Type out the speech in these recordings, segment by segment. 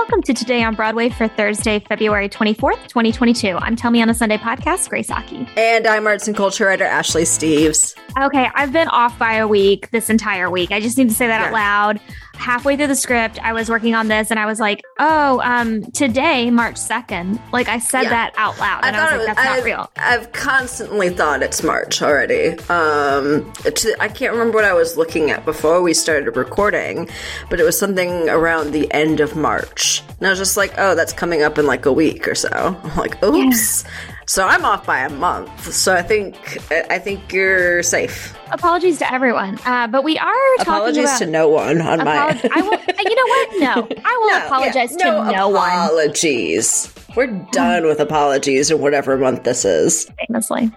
Welcome to Today on Broadway for Thursday, February 24th, 2022. I'm Tell Me on a Sunday podcast, Grace Aki. And I'm arts and culture writer Ashley Steves. Okay, I've been off by a week this entire week. I just need to say that yeah. out loud halfway through the script, I was working on this and I was like, oh, um, today, March 2nd. Like I said yeah. that out loud. And I, I was like, that's I've, not real. I've constantly thought it's March already. Um, I can't remember what I was looking at before we started recording, but it was something around the end of March. And I was just like, oh, that's coming up in like a week or so. I'm like, oops. Yeah. So I'm off by a month. So I think I think you're safe. Apologies to everyone, uh, but we are apologies about, to no one on my. I will. You know what? No, I will no, apologize yeah, no to no one. Apologies. We're done with apologies or whatever month this is. Famously.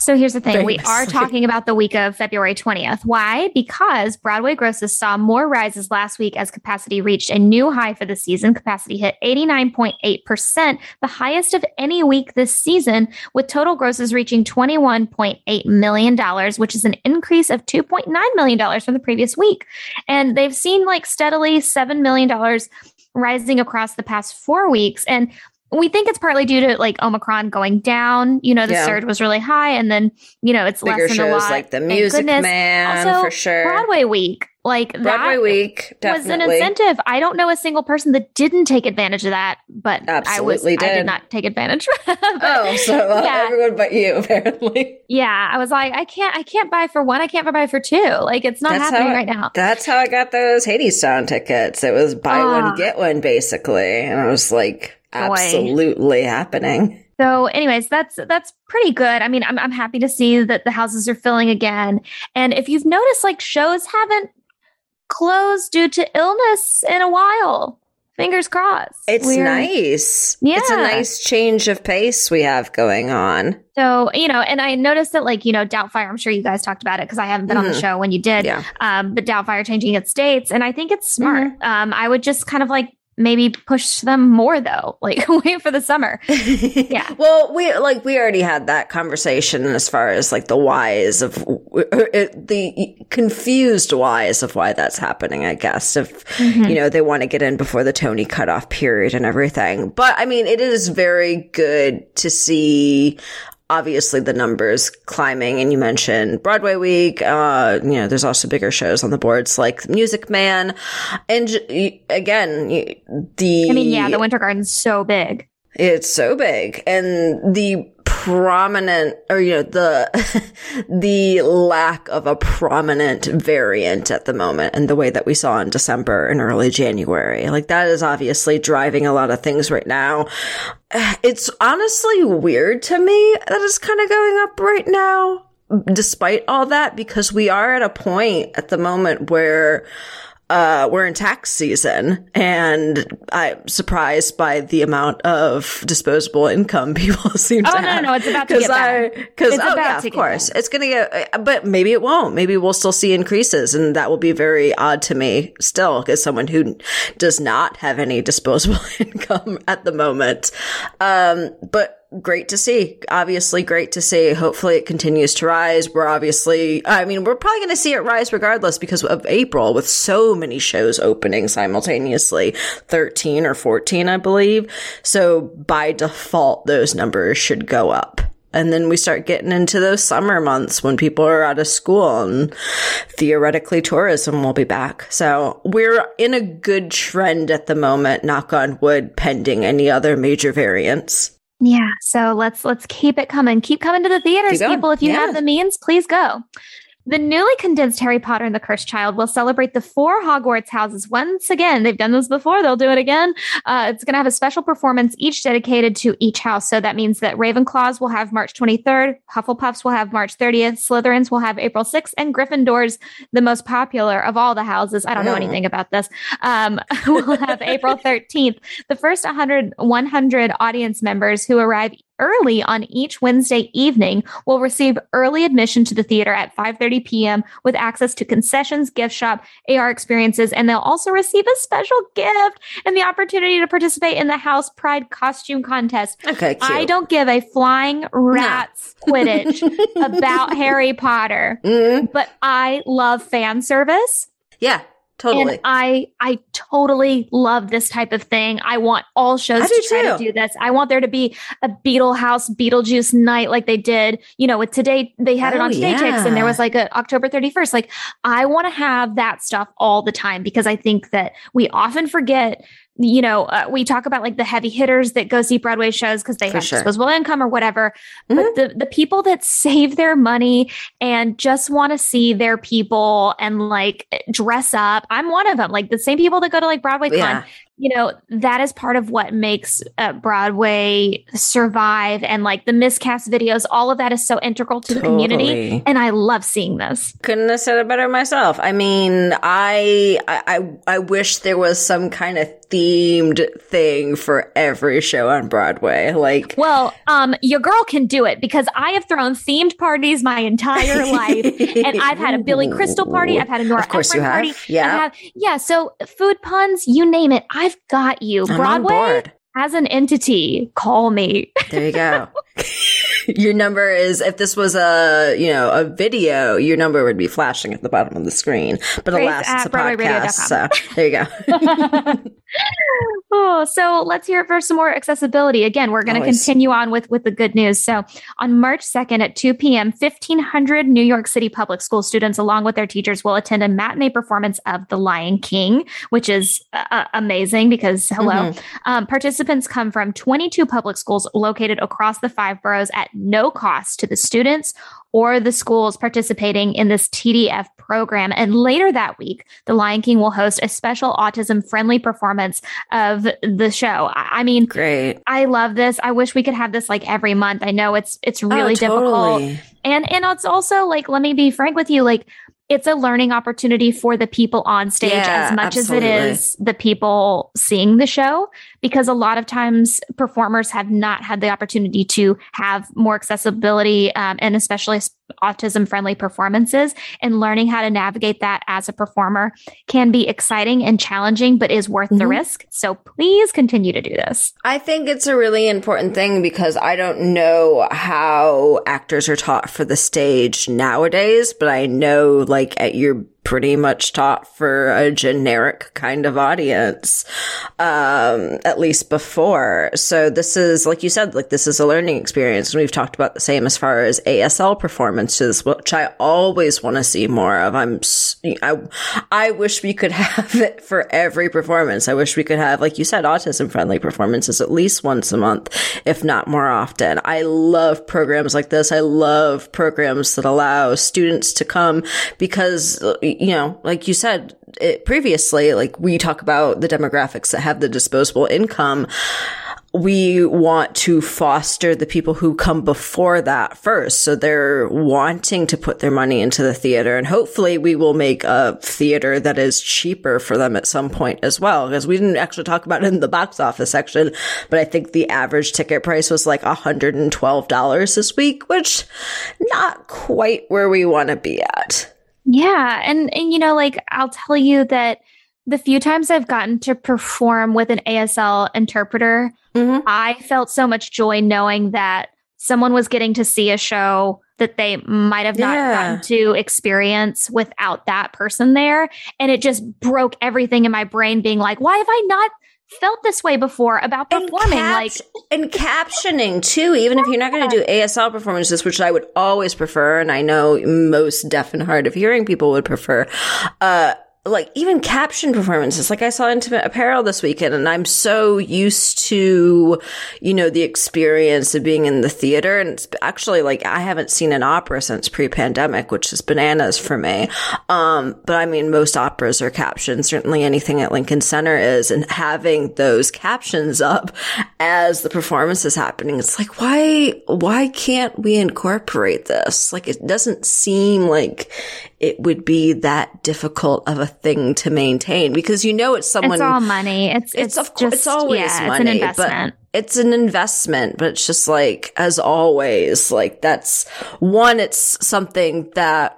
So here's the thing. We are talking about the week of February 20th. Why? Because Broadway grosses saw more rises last week as capacity reached a new high for the season. Capacity hit 89.8%, the highest of any week this season, with total grosses reaching $21.8 million, which is an increase of $2.9 million from the previous week. And they've seen like steadily $7 million rising across the past four weeks. And we think it's partly due to like Omicron going down. You know, the yeah. surge was really high, and then you know it's bigger lessened a lot. like the Music Man also, for sure. Broadway Week, like Broadway that Week was an incentive. I don't know a single person that didn't take advantage of that, but Absolutely I was did. I did not take advantage. but, oh, so uh, yeah. everyone but you apparently. Yeah, I was like, I can't, I can't buy for one. I can't buy for two. Like it's not that's happening I, right now. That's how I got those Hadestown tickets. It was buy uh, one get one basically, and I was like absolutely happening. So, anyways, that's that's pretty good. I mean, I'm I'm happy to see that the houses are filling again. And if you've noticed, like shows haven't closed due to illness in a while. Fingers crossed. It's We're, nice. Yeah. It's a nice change of pace we have going on. So, you know, and I noticed that, like, you know, Doubtfire, I'm sure you guys talked about it because I haven't been mm-hmm. on the mm-hmm. show when you did. Yeah. Um, but Doubtfire changing its dates. And I think it's smart. Mm-hmm. Um, I would just kind of like maybe push them more though. Like wait for the summer. Yeah. Well we like we already had that conversation as far as like the whys of the confused whys of why that's happening i guess if mm-hmm. you know they want to get in before the tony cutoff period and everything. But i mean it is very good to see obviously the numbers climbing and you mentioned broadway week uh you know there's also bigger shows on the boards like music man. And again the i mean yeah the winter garden's so big. It's so big. And the prominent or you know the the lack of a prominent variant at the moment and the way that we saw in December and early January. Like that is obviously driving a lot of things right now. It's honestly weird to me that it's kind of going up right now despite all that because we are at a point at the moment where uh, we're in tax season and I'm surprised by the amount of disposable income people seem oh, to no, have. Oh, no, no, it's about to get better. Because, oh, yeah, of course. It's going to get, but maybe it won't. Maybe we'll still see increases and that will be very odd to me still as someone who does not have any disposable income at the moment. Um, but great to see. Obviously, great to see. Hopefully, it continues to rise. We're obviously, I mean, we're probably going to see it rise regardless because of April with so many shows opening simultaneously 13 or 14, I believe. So, by default, those numbers should go up. And then we start getting into those summer months when people are out of school and theoretically tourism will be back. So we're in a good trend at the moment, knock on wood, pending any other major variants. Yeah. So let's let's keep it coming. Keep coming to the theaters, people. If you yeah. have the means, please go. The newly condensed Harry Potter and the Cursed Child will celebrate the four Hogwarts houses once again. They've done this before, they'll do it again. Uh, it's going to have a special performance, each dedicated to each house. So that means that Ravenclaws will have March 23rd, Hufflepuffs will have March 30th, Slytherins will have April 6th, and Gryffindors, the most popular of all the houses, I don't know anything about this, um, will have April 13th. The first 100, 100 audience members who arrive early on each Wednesday evening will receive early admission to the theater at 5:30 p.m. with access to concessions, gift shop, AR experiences, and they'll also receive a special gift and the opportunity to participate in the House Pride costume contest. Okay, cute. I don't give a flying rat's no. quidditch about Harry Potter, mm-hmm. but I love fan service. Yeah. Totally. And I I totally love this type of thing. I want all shows to try too. to do this. I want there to be a Beetle House Beetlejuice night like they did, you know, with today they had oh, it on oh, Today yeah. and there was like a October 31st. Like I want to have that stuff all the time because I think that we often forget you know, uh, we talk about like the heavy hitters that go see Broadway shows because they For have sure. disposable income or whatever. Mm-hmm. But the, the people that save their money and just want to see their people and like dress up, I'm one of them. Like the same people that go to like Broadway yeah. Con you know that is part of what makes uh, broadway survive and like the miscast videos all of that is so integral to totally. the community and i love seeing this couldn't have said it better myself i mean I, I i wish there was some kind of themed thing for every show on broadway like well um your girl can do it because i have thrown themed parties my entire life and i've had a billy crystal party i've had a nora of course you have. party yeah have, yeah so food puns you name it i've I've got you. I'm Broadway as an entity, call me. There you go. your number is if this was a you know a video, your number would be flashing at the bottom of the screen. But alas, it's a podcast, so there you go. oh, so let's hear it for some more accessibility. Again, we're going to continue on with with the good news. So on March second at two p.m., fifteen hundred New York City public school students, along with their teachers, will attend a matinee performance of The Lion King, which is uh, amazing because hello, mm-hmm. um, participants come from twenty two public schools located across the five boroughs at no cost to the students or the schools participating in this TDF program. And later that week, The Lion King will host a special autism friendly performance of the show. I mean, great. I love this. I wish we could have this like every month. I know it's it's oh, really oh, totally. difficult. And and it's also like let me be frank with you like it's a learning opportunity for the people on stage yeah, as much absolutely. as it is the people seeing the show because a lot of times performers have not had the opportunity to have more accessibility um, and especially autism friendly performances and learning how to navigate that as a performer can be exciting and challenging but is worth mm-hmm. the risk so please continue to do this i think it's a really important thing because i don't know how actors are taught for the stage nowadays but i know like at your pretty much taught for a generic kind of audience, um, at least before. So this is, like you said, like this is a learning experience. And we've talked about the same as far as ASL performances, which I always want to see more of. I'm, I, I wish we could have it for every performance. I wish we could have, like you said, autism friendly performances at least once a month, if not more often. I love programs like this. I love programs that allow students to come because you know, like you said previously, like we talk about the demographics that have the disposable income we want to foster the people who come before that first. So they're wanting to put their money into the theater and hopefully we will make a theater that is cheaper for them at some point as well. Because we didn't actually talk about it in the box office section, but I think the average ticket price was like $112 this week, which not quite where we want to be at. Yeah. And, and, you know, like I'll tell you that the few times I've gotten to perform with an ASL interpreter, mm-hmm. I felt so much joy knowing that someone was getting to see a show that they might have not yeah. gotten to experience without that person there. And it just broke everything in my brain, being like, why have I not felt this way before about performing and cap- like and captioning too even if you're not going to do asl performances which i would always prefer and i know most deaf and hard of hearing people would prefer uh like even caption performances. Like i saw intimate apparel this weekend and i'm so used to you know the experience of being in the theater. And it's actually like i haven't seen an opera since pre-pandemic which is bananas for me. Um but i mean most operas are captioned. Certainly anything at lincoln center is. And having those captions up as the performance is happening it's like why why can't we incorporate this? Like it doesn't seem like it would be that difficult of a thing to maintain because you know it's someone. It's all money. It's it's, it's of course it's always yeah, money, it's but it's an investment. But it's just like as always, like that's one. It's something that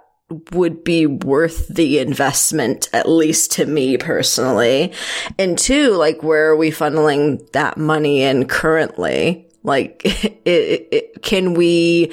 would be worth the investment, at least to me personally. And two, like where are we funneling that money in currently? Like, it, it, can we,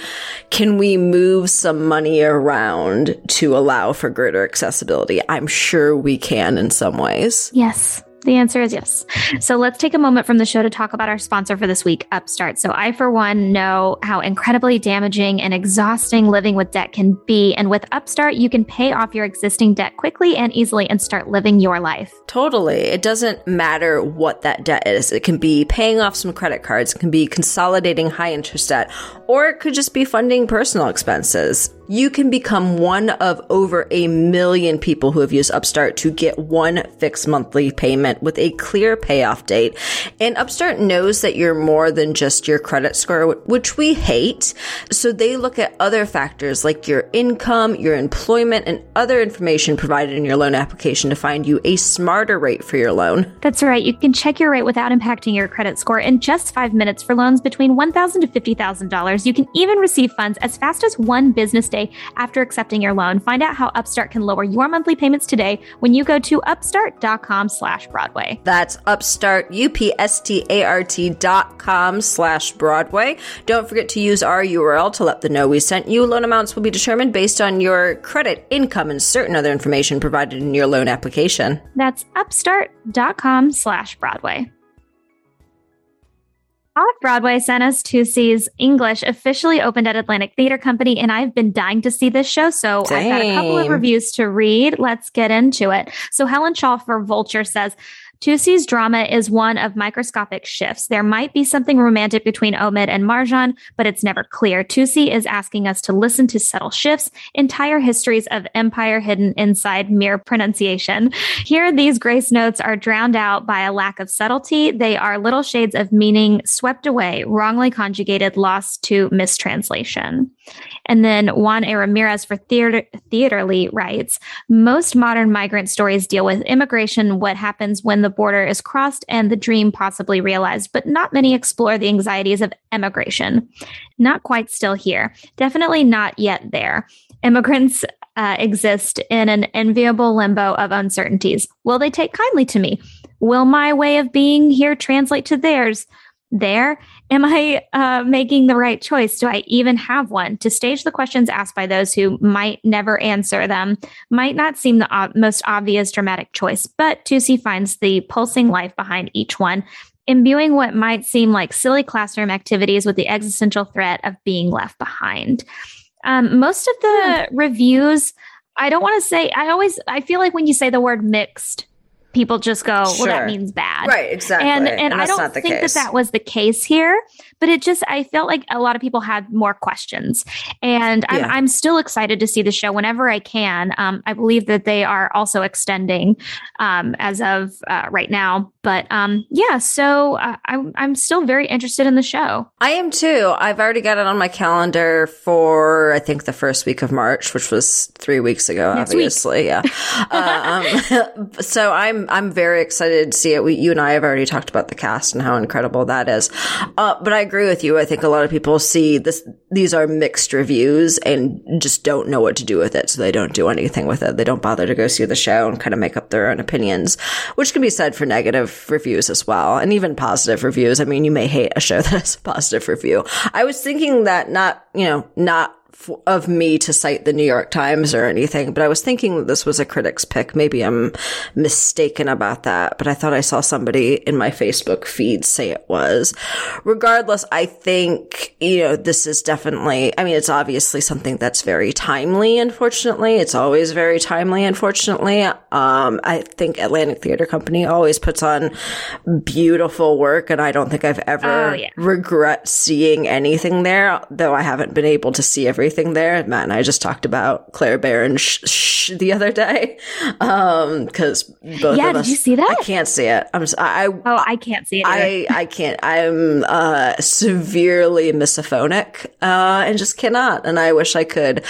can we move some money around to allow for greater accessibility? I'm sure we can in some ways. Yes. The answer is yes. So let's take a moment from the show to talk about our sponsor for this week, Upstart. So I, for one, know how incredibly damaging and exhausting living with debt can be. And with Upstart, you can pay off your existing debt quickly and easily and start living your life. Totally. It doesn't matter what that debt is. It can be paying off some credit cards, it can be consolidating high interest debt, or it could just be funding personal expenses you can become one of over a million people who have used Upstart to get one fixed monthly payment with a clear payoff date. And Upstart knows that you're more than just your credit score, which we hate. So they look at other factors like your income, your employment, and other information provided in your loan application to find you a smarter rate for your loan. That's right. You can check your rate without impacting your credit score in just five minutes for loans between 1,000 to $50,000. You can even receive funds as fast as one business day after accepting your loan. Find out how Upstart can lower your monthly payments today when you go to upstart.com slash Broadway. That's upstart, U-P-S-T-A-R-T dot com slash Broadway. Don't forget to use our URL to let them know we sent you. Loan amounts will be determined based on your credit, income, and certain other information provided in your loan application. That's upstart.com slash Broadway. Off Broadway Sanaz Toossi's English officially opened at Atlantic Theater Company, and I've been dying to see this show. So Same. I've got a couple of reviews to read. Let's get into it. So Helen Shaw for Vulture says, Toossi's drama is one of microscopic shifts. There might be something romantic between Omid and Marjan, but it's never clear. Toossi is asking us to listen to subtle shifts, entire histories of empire hidden inside mere pronunciation. Here, these grace notes are drowned out by a lack of subtlety. They are little shades of meaning swept away, wrongly conjugated, lost to mistranslation. And then Juan A. Ramirez for Theater, Theaterly writes, most modern migrant stories deal with immigration, what happens when the border is crossed and the dream possibly realized, but not many explore the anxieties of emigration. Not quite still here. Definitely not yet there. Immigrants uh, exist in an enviable limbo of uncertainties. Will they take kindly to me? Will my way of being here translate to theirs? There am I uh, making the right choice? Do I even have one? To stage the questions asked by those who might never answer them might not seem the ob- most obvious dramatic choice, but Toossi finds the pulsing life behind each one, imbuing what might seem like silly classroom activities with the existential threat of being left behind. Um, most of the hmm. reviews, I don't want to say, I always, I feel like when you say the word mixed, people just go, well, sure. that means bad. Right, exactly. And and, and I don't think case. that that was the case here, but it just I felt like a lot of people had more questions, and I'm, yeah. I'm still excited to see the show whenever I can. Um, I believe that they are also extending um, as of uh, right now, but um, yeah. So uh, I'm I'm still very interested in the show. I am too. I've already got it on my calendar for I think the first week of March, which was three weeks ago. Next obviously, week. yeah. um, so I'm I'm very excited to see it. We, you and I have already talked about the cast and how incredible that is. Uh, but I agree with you. I think a lot of people see this, these are mixed reviews and just don't know what to do with it. So they don't do anything with it. They don't bother to go see the show and kind of make up their own opinions, which can be said for negative reviews as well. And even positive reviews. I mean, you may hate a show that has a positive review. I was thinking that not, you know, not of me to cite the New York Times or anything, but I was thinking that this was a critic's pick. Maybe I'm mistaken about that, but I thought I saw somebody in my Facebook feed say it was. Regardless, I think, you know, this is definitely, I mean, it's obviously something that's very timely, unfortunately. It's always very timely, unfortunately. Um, I think Atlantic Theater Company always puts on beautiful work, and I don't think I've ever oh, yeah. regret seeing anything there, though I haven't been able to see everything everything there. Matt and I just talked about Clare Barron sh- sh- the other day. Um, cause both yeah, of us, Yeah, did you see that? I can't see it. I'm, I, oh, I can't see it. Either. I, I can't, I'm, uh, severely misophonic, uh, and just cannot. And I wish I could,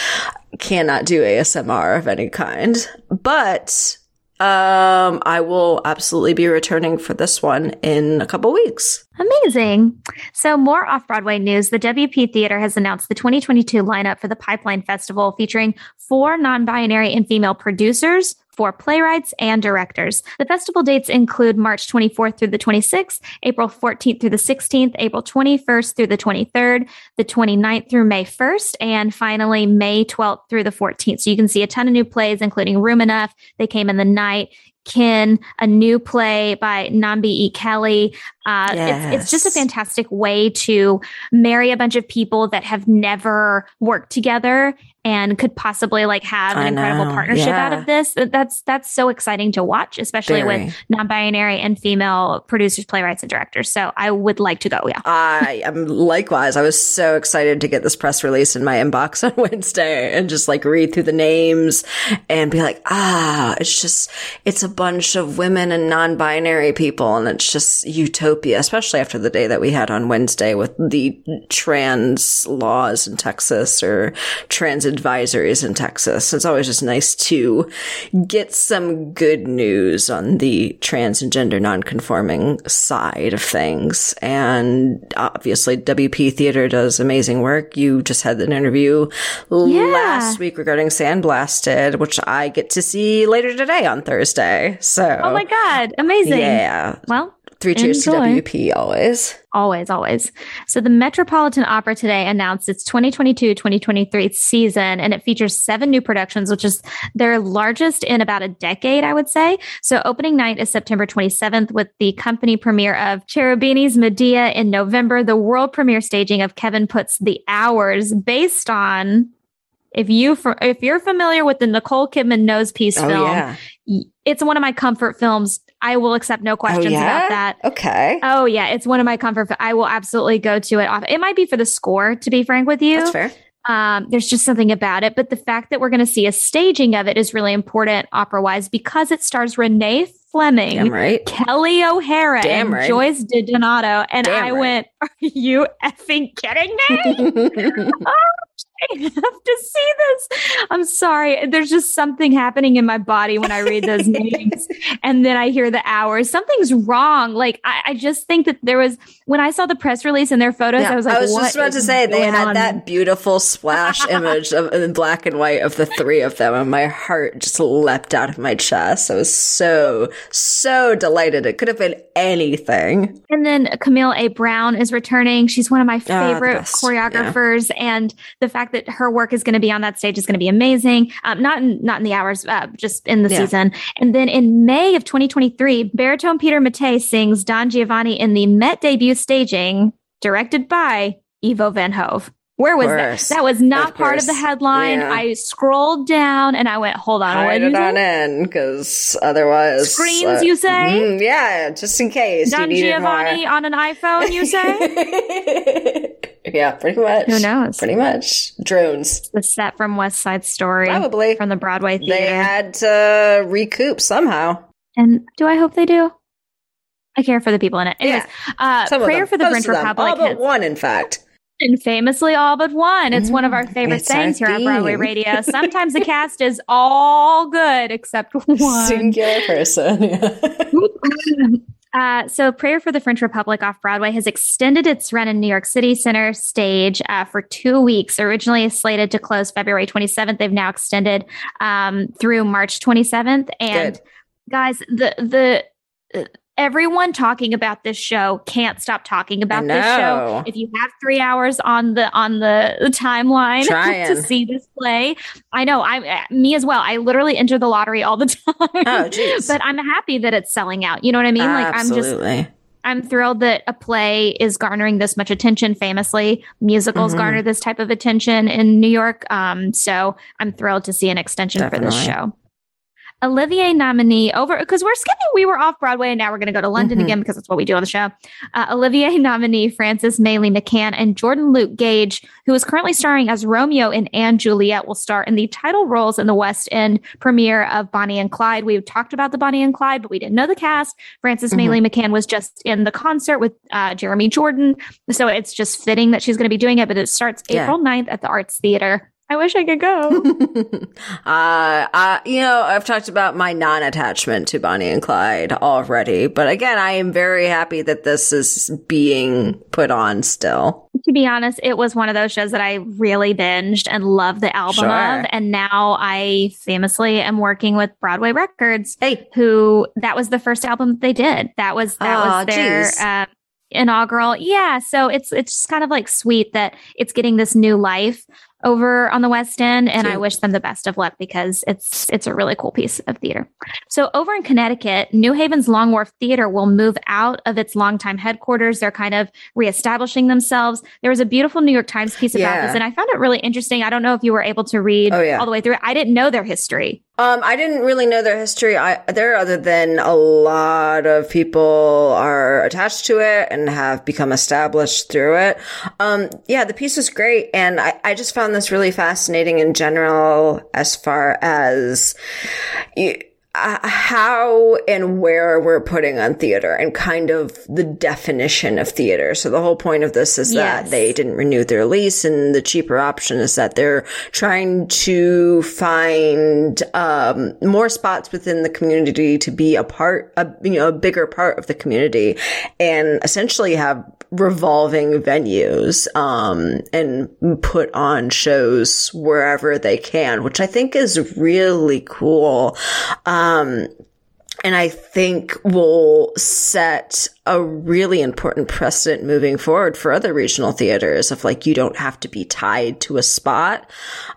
cannot do ASMR of any kind, but, um, I will absolutely be returning for this one in a couple weeks. Amazing. So, more off Broadway news. The WP Theater has announced the 2022 lineup for the Pipeline Festival featuring four non binary and female producers, for playwrights and directors. The festival dates include March 24th through the 26th, April 14th through the 16th, April 21st through the 23rd, the 29th through May 1st, and finally May 12th through the 14th. So you can see a ton of new plays, including Room Enough, They Came in the Night, Kin, a new play by Nambi E. Kelly. Uh, yes. it's, it's just a fantastic way to marry a bunch of people that have never worked together and could possibly like have an incredible partnership yeah. out of this. That's that's so exciting to watch, especially Very. with non-binary and female producers, playwrights, and directors. So I would like to go. Yeah, I am likewise. I was so excited to get this press release in my inbox on Wednesday and just like read through the names and be like, ah, it's just it's a bunch of women and non-binary people, and it's just utopia, especially after the day that we had on Wednesday with the trans laws in Texas or trans advisories in Texas. It's always just nice to get some good news on the trans and gender nonconforming side of things. And obviously WP Theater does amazing work. You just had an interview yeah. last week regarding Sandblasted, which I get to see later today on Thursday. So Oh my God. Amazing. Yeah. Well, Three cheers Enjoy. to WP always. Always, always. So the Metropolitan Opera today announced its 2022-2023 season and it features seven new productions, which is their largest in about a decade, I would say. So opening night is September 27th with the company premiere of Cherubini's Medea in November, the world premiere staging of Kevin Puts' The Hours based on if you if you're familiar with the Nicole Kidman nose piece oh, film, yeah. it's one of my comfort films I will accept no questions oh, yeah? about that. Okay. Oh yeah, it's one of my comfort. I will absolutely go to it. Off. It might be for the score, to be frank with you. That's fair. Um, there's just something about it, but the fact that we're going to see a staging of it is really important opera wise because it stars Renee Fleming, Damn right. Kelli O'Hara, Damn and right. Joyce DiDonato, and Damn I right. went, "Are you effing kidding me?" oh, I have to see this. I'm sorry. There's just something happening in my body when I read those names and then I hear the hours. Something's wrong. Like, I, I, just think that there was, when I saw the press release and their photos, yeah, I was like, I was just about to say, they had on? that beautiful splash image of, in black and white of the three of them. And my heart just leapt out of my chest. I was so, so delighted. It could have been anything. And then Camille A. Brown is returning. She's one of my ah, favorite oh, choreographers. Yeah. And the fact fact that her work is going to be on that stage is going to be amazing. Um, not in, not in the hours, uh, just in the yeah. season. And then in May of 2023, baritone Peter Mattei sings Don Giovanni in the Met debut staging, directed by Ivo Van Hove. Where was that? That was not of part course. of the headline. Yeah. I scrolled down and I went, hold on. Hide it on in because otherwise. Screens, uh, you say? Mm, yeah, just in case. Don Giovanni on an iPhone, you say? yeah, pretty much. Who knows? Pretty much. Drones. The set from West Side Story. Probably. From the Broadway theater. They had to recoup somehow. And do I hope they do? I care for the people in it. Anyways, yeah. uh, Prayer for the French Republic. All but one, in fact. And famously, all but one. It's mm, one of our mm, favorite sayings here on Broadway Radio. Sometimes the cast is all good except one. Singular person. Uh, so, Prayer for the French Republic off Broadway has extended its run in New York City Center stage uh, for two weeks. Originally slated to close February 27th, they've now extended um, through March 27th. And Good. guys, the the everyone talking about this show can't stop talking about this show. If you have three hours on the on the, the timeline to see this play, I know I me as well. I literally enter the lottery all the time. Oh, geez. but I'm happy that it's selling out. You know what I mean? Like Absolutely. I'm just. I'm thrilled that a play is garnering this much attention. Famously, musicals mm-hmm. garner this type of attention in New York. Um, so I'm thrilled to see an extension Definitely. for this show. Olivier nominee over because we're skipping. We were off Broadway and now we're going to go to London mm-hmm. again because that's what we do on the show. Uh, Olivier nominee Frances Mayli McCann and Jordan Luke Gage, who is currently starring as Romeo in & Juliet, will star in the title roles in the West End premiere of Bonnie and Clyde. We've talked about the Bonnie and Clyde, but we didn't know the cast. Frances mm-hmm. McCann was just in the concert with uh, Jeremy Jordan, so it's just fitting that she's going to be doing it. But it starts yeah. April 9th at the Arts Theater. I wish I could go. uh, uh, you know, I've talked about my non-attachment to Bonnie and Clyde already, but again, I am very happy that this is being put on still. To be honest, it was one of those shows that I really binged and loved the album sure. of, and now I famously am working with Broadway Records, hey. who that was the first album they did. That was that oh, was their. Uh, inaugural yeah so it's it's just kind of like sweet that it's getting this new life over on the West End, and I wish them the best of luck because it's it's a really cool piece of theater. So over in Connecticut, New Haven's Long Wharf Theater will move out of its longtime headquarters. They're kind of reestablishing themselves. There was a beautiful New York Times piece about yeah. this, and I found it really interesting. I don't know if you were able to read oh, yeah. all the way through. It. I didn't know their history. Um, I didn't really know their history there, other than a lot of people are attached to it and have become established through it. Um, yeah, the piece was great, and I, I just found this really fascinating in general, as far as. You, uh, how and where we're putting on theater and kind of the definition of theater. So the whole point of this is yes. that they didn't renew their lease and the cheaper option is that they're trying to find, um, more spots within the community to be a part, a, you know, a bigger part of the community and essentially have revolving venues, um, and put on shows wherever they can, which I think is really cool. Um, and I think will set a really important precedent moving forward for other regional theaters of like, you don't have to be tied to a spot.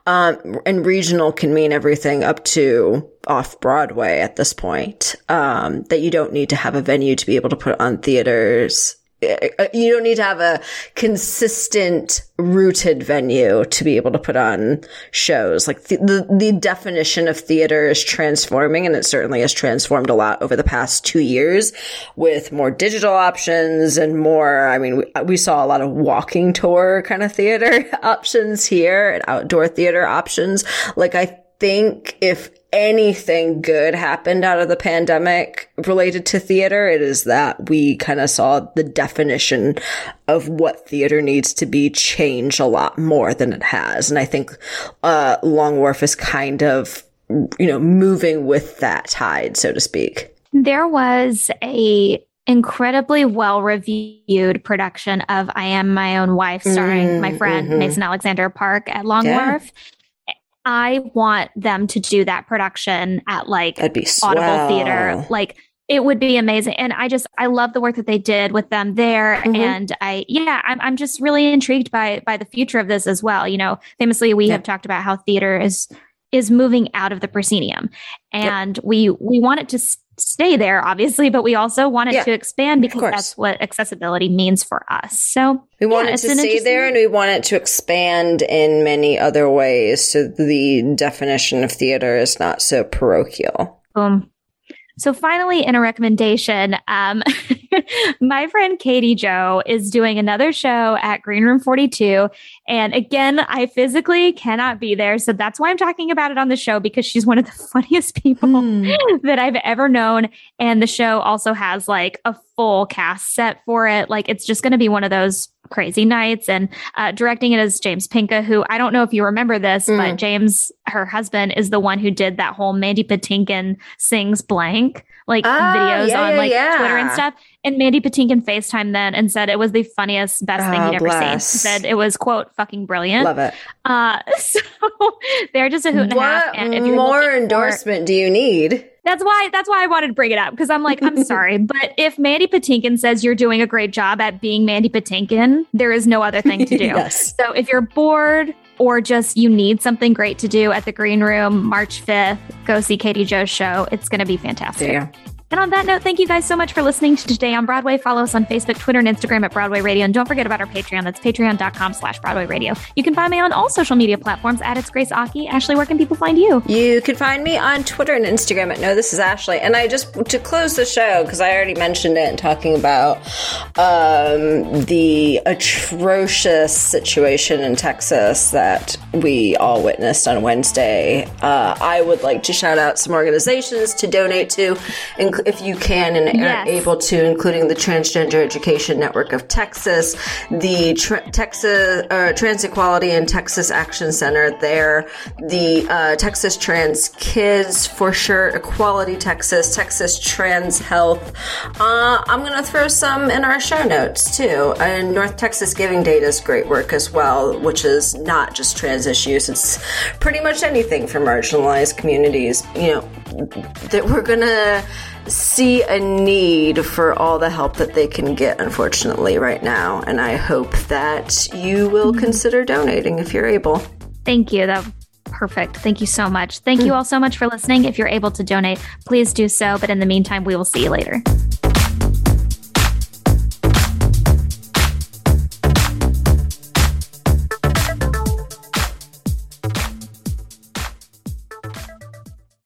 Um, and regional can mean everything up to off Broadway at this point. Um, that you don't need to have a venue to be able to put on theaters Uh, you don't need to have a consistent rooted venue to be able to put on shows. Like the, the, the, definition of theater is transforming and it certainly has transformed a lot over the past two years with more digital options and more, I mean, we, we saw a lot of walking tour kind of theater options here and outdoor theater options. Like I think if anything good happened out of the pandemic related to theater, it is that we kind of saw the definition of what theater needs to be change a lot more than it has. And I think, uh, Long Wharf is kind of, you know, moving with that tide, so to speak. There was a incredibly well reviewed production of I Am My Own Wife starring mm, my friend mm-hmm. Mason Alexander Park at Long yeah. Wharf. I want them to do that production at like That'd be Audible Theater. Like it would be amazing. And I just I love the work that they did with them there. Mm-hmm. And I yeah, I'm I'm just really intrigued by by the future of this as well. You know, famously we have talked about how theater is is moving out of the proscenium. And yep. we we want it to stay there, obviously, but we also want it yeah, to expand because that's what accessibility means for us. So we want yeah, it to stay there and we want it to expand in many other ways. So the definition of theater is not so parochial. Boom. So finally, in a recommendation, um, my friend Katie Joe is doing another show at Green Room 42. And again, I physically cannot be there. So that's why I'm talking about it on the show because she's one of the funniest people mm. that I've ever known. And the show also has like a full cast set for it. Like it's just going to be one of those crazy nights and uh, directing it is james pinka who i don't know if you remember this mm. but james her husband is the one who did that whole mandy patinkin sings blank like oh, videos yeah, on like yeah. twitter and stuff. And mandy patinkin facetime then and said it was the funniest best oh, thing he'd ever seen. Said it was quote fucking brilliant. Love it. Uh so they're just a hoot and what a half and if you're more endorsement for, do you need that's why that's why I wanted to bring it up because I'm like, I'm sorry, but if Mandy Patinkin says you're doing a great job at being Mandy Patinkin, there is no other thing to do. yes. So if you're bored or just you need something great to do at the Green Room March 5th, go see Katie Joe's show. It's going to be fantastic. Yeah. And on that note, thank you guys so much for listening to Today on Broadway. Follow us on Facebook, Twitter, and Instagram at Broadway Radio. And don't forget about our Patreon. That's patreon.com slash Broadway Radio. You can find me on all social media platforms at It's Grace Aki. Ashley, where can people find you? You can find me on Twitter and Instagram at No This Is Ashley. And I just, to close the show, because I already mentioned it and talking about um, the atrocious situation in Texas that we all witnessed on Wednesday, uh, I would like to shout out some organizations to donate to, if you can and yes. are able to, including the Transgender Education Network of Texas, the tra- Texas uh, Trans Equality and Texas Action Center there, the uh, Texas Trans Kids for sure, Equality Texas, Texas Trans Health. Uh, I'm going to throw some in our show notes too. And North Texas Giving Day does great work as well, which is not just trans issues. It's pretty much anything for marginalized communities. You know, that we're going to see a need for all the help that they can get, unfortunately, right now. And I hope that you will mm-hmm. consider donating if you're able. Thank you. That perfect. Thank you so much. Thank you mm. all so much for listening. If you're able to donate, please do so. But in the meantime, we will see you later.